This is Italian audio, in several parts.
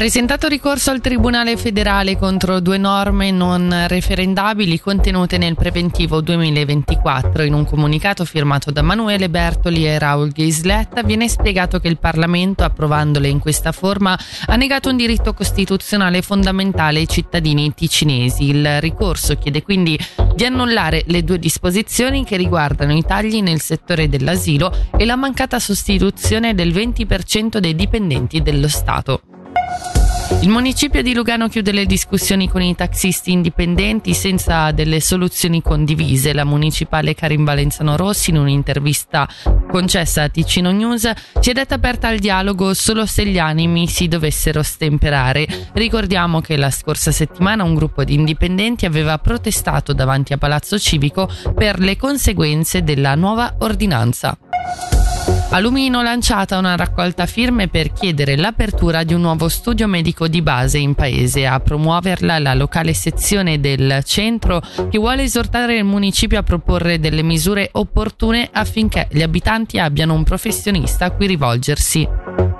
Presentato ricorso al Tribunale federale contro due norme non referendabili contenute nel preventivo 2024. In un comunicato firmato da Manuele Bertoli e Raul Ghisletta viene spiegato che il Parlamento, approvandole in questa forma, ha negato un diritto costituzionale fondamentale ai cittadini ticinesi. Il ricorso chiede quindi di annullare le due disposizioni che riguardano i tagli nel settore dell'asilo e la mancata sostituzione del 20% dei dipendenti dello Stato. Il municipio di Lugano chiude le discussioni con i taxisti indipendenti senza delle soluzioni condivise. La municipale Karim Valenzano Rossi in un'intervista concessa a Ticino News si è detta aperta al dialogo solo se gli animi si dovessero stemperare. Ricordiamo che la scorsa settimana un gruppo di indipendenti aveva protestato davanti a Palazzo Civico per le conseguenze della nuova ordinanza. A Lumino lanciata una raccolta firme per chiedere l'apertura di un nuovo studio medico di base in paese. A promuoverla la locale sezione del centro che vuole esortare il municipio a proporre delle misure opportune affinché gli abitanti abbiano un professionista a cui rivolgersi.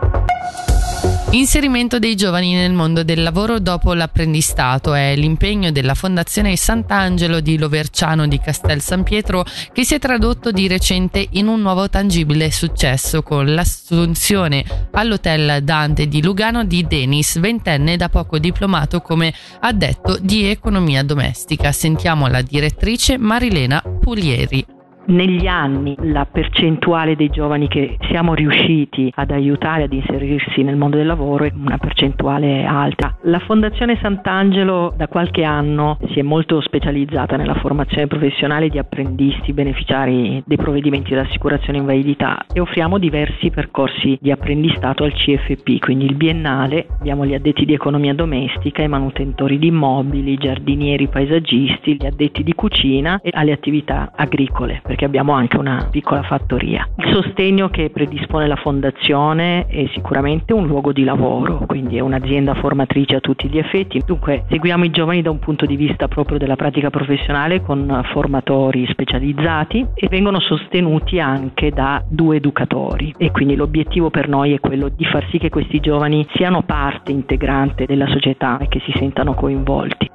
Inserimento dei giovani nel mondo del lavoro dopo l'apprendistato è l'impegno della Fondazione Sant'Angelo di Loverciano di Castel San Pietro che si è tradotto di recente in un nuovo tangibile successo con l'assunzione all'Hotel Dante di Lugano di Denis, ventenne da poco diplomato come addetto di economia domestica. Sentiamo la direttrice Marilena Puglieri negli anni la percentuale dei giovani che siamo riusciti ad aiutare ad inserirsi nel mondo del lavoro è una percentuale alta. La Fondazione Sant'Angelo da qualche anno si è molto specializzata nella formazione professionale di apprendisti beneficiari dei provvedimenti d'assicurazione invalidità e offriamo diversi percorsi di apprendistato al CFP, quindi il biennale, abbiamo gli addetti di economia domestica, i manutentori di immobili, i giardinieri paesaggisti, gli addetti di cucina e alle attività agricole perché abbiamo anche una piccola fattoria. Il sostegno che predispone la fondazione è sicuramente un luogo di lavoro, quindi è un'azienda formatrice a tutti gli effetti. Dunque seguiamo i giovani da un punto di vista proprio della pratica professionale con formatori specializzati e vengono sostenuti anche da due educatori e quindi l'obiettivo per noi è quello di far sì che questi giovani siano parte integrante della società e che si sentano coinvolti.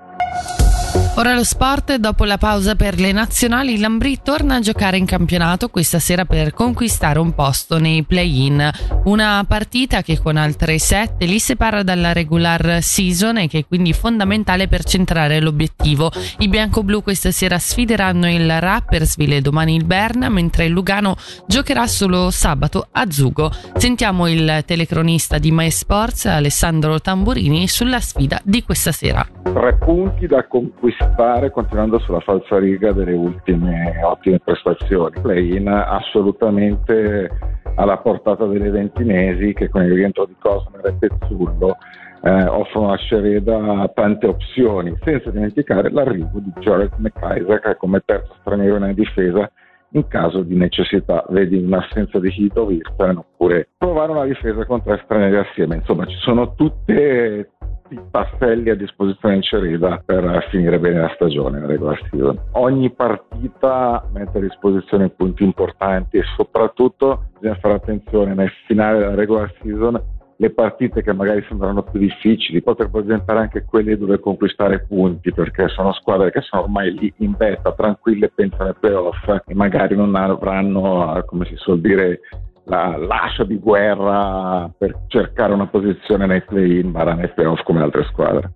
Ora lo sport, dopo la pausa per le nazionali, Lambri torna a giocare in campionato questa sera per conquistare un posto nei play-in. Una partita che con altre sette li separa dalla regular season e che è quindi fondamentale per centrare l'obiettivo. I bianco-blu questa sera sfideranno il Rappersville e domani il Berna, mentre il Lugano giocherà solo sabato a Zugo. Sentiamo il telecronista di My Sports, Alessandro Tamburini, sulla sfida di questa sera. Tre punti da conquistare fare continuando sulla falsa riga delle ultime ottime prestazioni. Play-in assolutamente alla portata delle ventinesi che con il rientro di Cosmer e Pezzullo eh, offrono a Scereda tante opzioni, senza dimenticare l'arrivo di Jared McIsaac come terzo straniero nella difesa in caso di necessità, vedi un'assenza di Hito Virtanen oppure provare una difesa con tre stranieri assieme. Insomma, ci sono tutte, i tasselli a disposizione in Cereda per finire bene la stagione, la regular season. Ogni partita mette a disposizione punti importanti e soprattutto bisogna fare attenzione nel finale della regular season le partite che magari sembrano più difficili potrebbero diventare anche quelle dove conquistare punti perché sono squadre che sono ormai lì in beta, tranquille, pensano ai playoff e magari non avranno, come si suol dire, la, l'ascia di guerra per cercare una posizione nei play-in, ma nei playoff come altre squadre.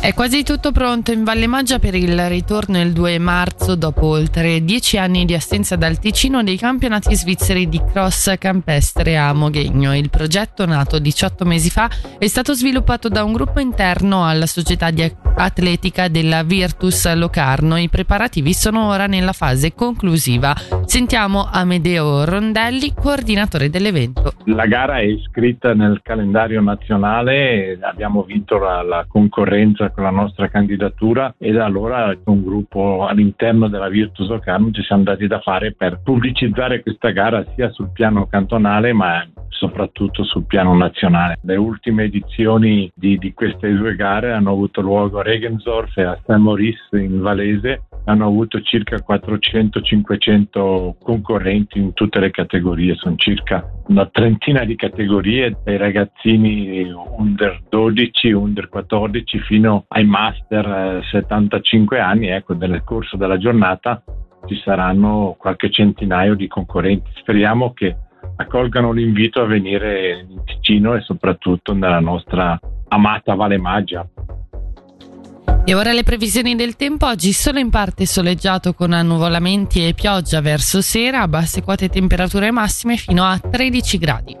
È quasi tutto pronto in Valle Maggia per il ritorno il 2 marzo dopo oltre dieci anni di assenza dal Ticino dei campionati svizzeri di cross campestre a Moghegno. Il progetto, nato 18 mesi fa, è stato sviluppato da un gruppo interno alla società di atletica della Virtus Locarno. I preparativi sono ora nella fase conclusiva. Sentiamo Amedeo Rondelli, coordinatore dell'evento. La gara è iscritta nel calendario nazionale, abbiamo vinto la, la concorrenza con la nostra candidatura e da allora un gruppo all'interno della Virtus Locarno ci siamo dati da fare per pubblicizzare questa gara sia sul piano cantonale ma soprattutto sul piano nazionale. Le ultime edizioni di, di queste due gare hanno avuto luogo a Regensdorf e a Saint-Maurice in Valese hanno avuto circa 400-500 concorrenti in tutte le categorie, sono circa una trentina di categorie, dai ragazzini under 12, under 14 fino ai master 75 eh, anni, ecco, nel corso della giornata ci saranno qualche centinaio di concorrenti. Speriamo che accolgano l'invito a venire in Ticino e soprattutto nella nostra amata Valle Maggia. E ora le previsioni del tempo, oggi solo in parte soleggiato con annuvolamenti e pioggia verso sera, basse quote temperature massime fino a 13 gradi.